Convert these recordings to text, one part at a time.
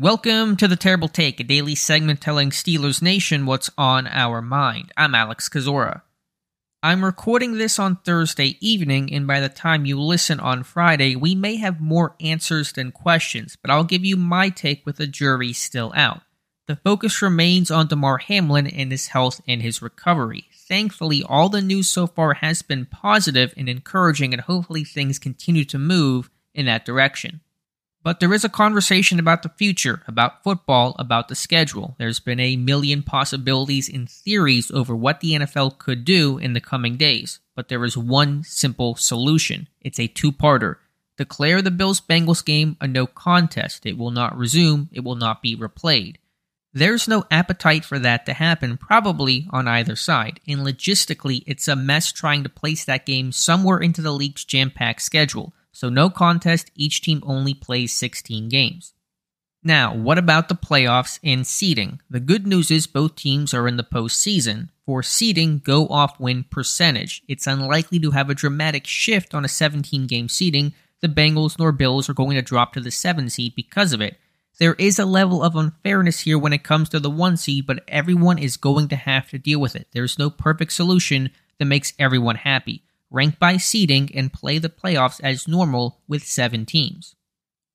Welcome to The Terrible Take, a daily segment telling Steelers Nation what's on our mind. I'm Alex Kozora. I'm recording this on Thursday evening, and by the time you listen on Friday, we may have more answers than questions, but I'll give you my take with the jury still out. The focus remains on Damar Hamlin and his health and his recovery. Thankfully, all the news so far has been positive and encouraging, and hopefully things continue to move in that direction. But there is a conversation about the future, about football, about the schedule. There's been a million possibilities and theories over what the NFL could do in the coming days. But there is one simple solution it's a two parter. Declare the Bills Bengals game a no contest. It will not resume, it will not be replayed. There's no appetite for that to happen, probably on either side, and logistically, it's a mess trying to place that game somewhere into the league's jam packed schedule. So, no contest, each team only plays 16 games. Now, what about the playoffs and seeding? The good news is both teams are in the postseason. For seeding, go off win percentage. It's unlikely to have a dramatic shift on a 17 game seeding. The Bengals nor Bills are going to drop to the 7 seed because of it. There is a level of unfairness here when it comes to the 1 seed, but everyone is going to have to deal with it. There's no perfect solution that makes everyone happy rank by seeding, and play the playoffs as normal with seven teams.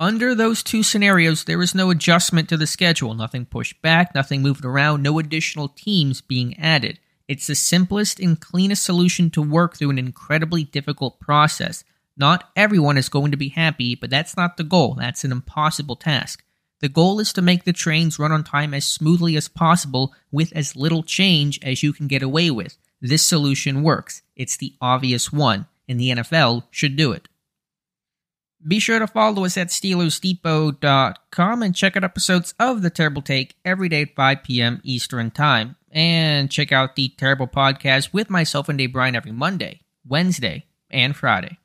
Under those two scenarios, there is no adjustment to the schedule, nothing pushed back, nothing moved around, no additional teams being added. It's the simplest and cleanest solution to work through an incredibly difficult process. Not everyone is going to be happy, but that's not the goal. That's an impossible task. The goal is to make the trains run on time as smoothly as possible with as little change as you can get away with. This solution works. It's the obvious one, and the NFL should do it. Be sure to follow us at SteelersDepot.com and check out episodes of The Terrible Take every day at 5 p.m. Eastern Time. And check out The Terrible Podcast with myself and Dave Bryan every Monday, Wednesday, and Friday.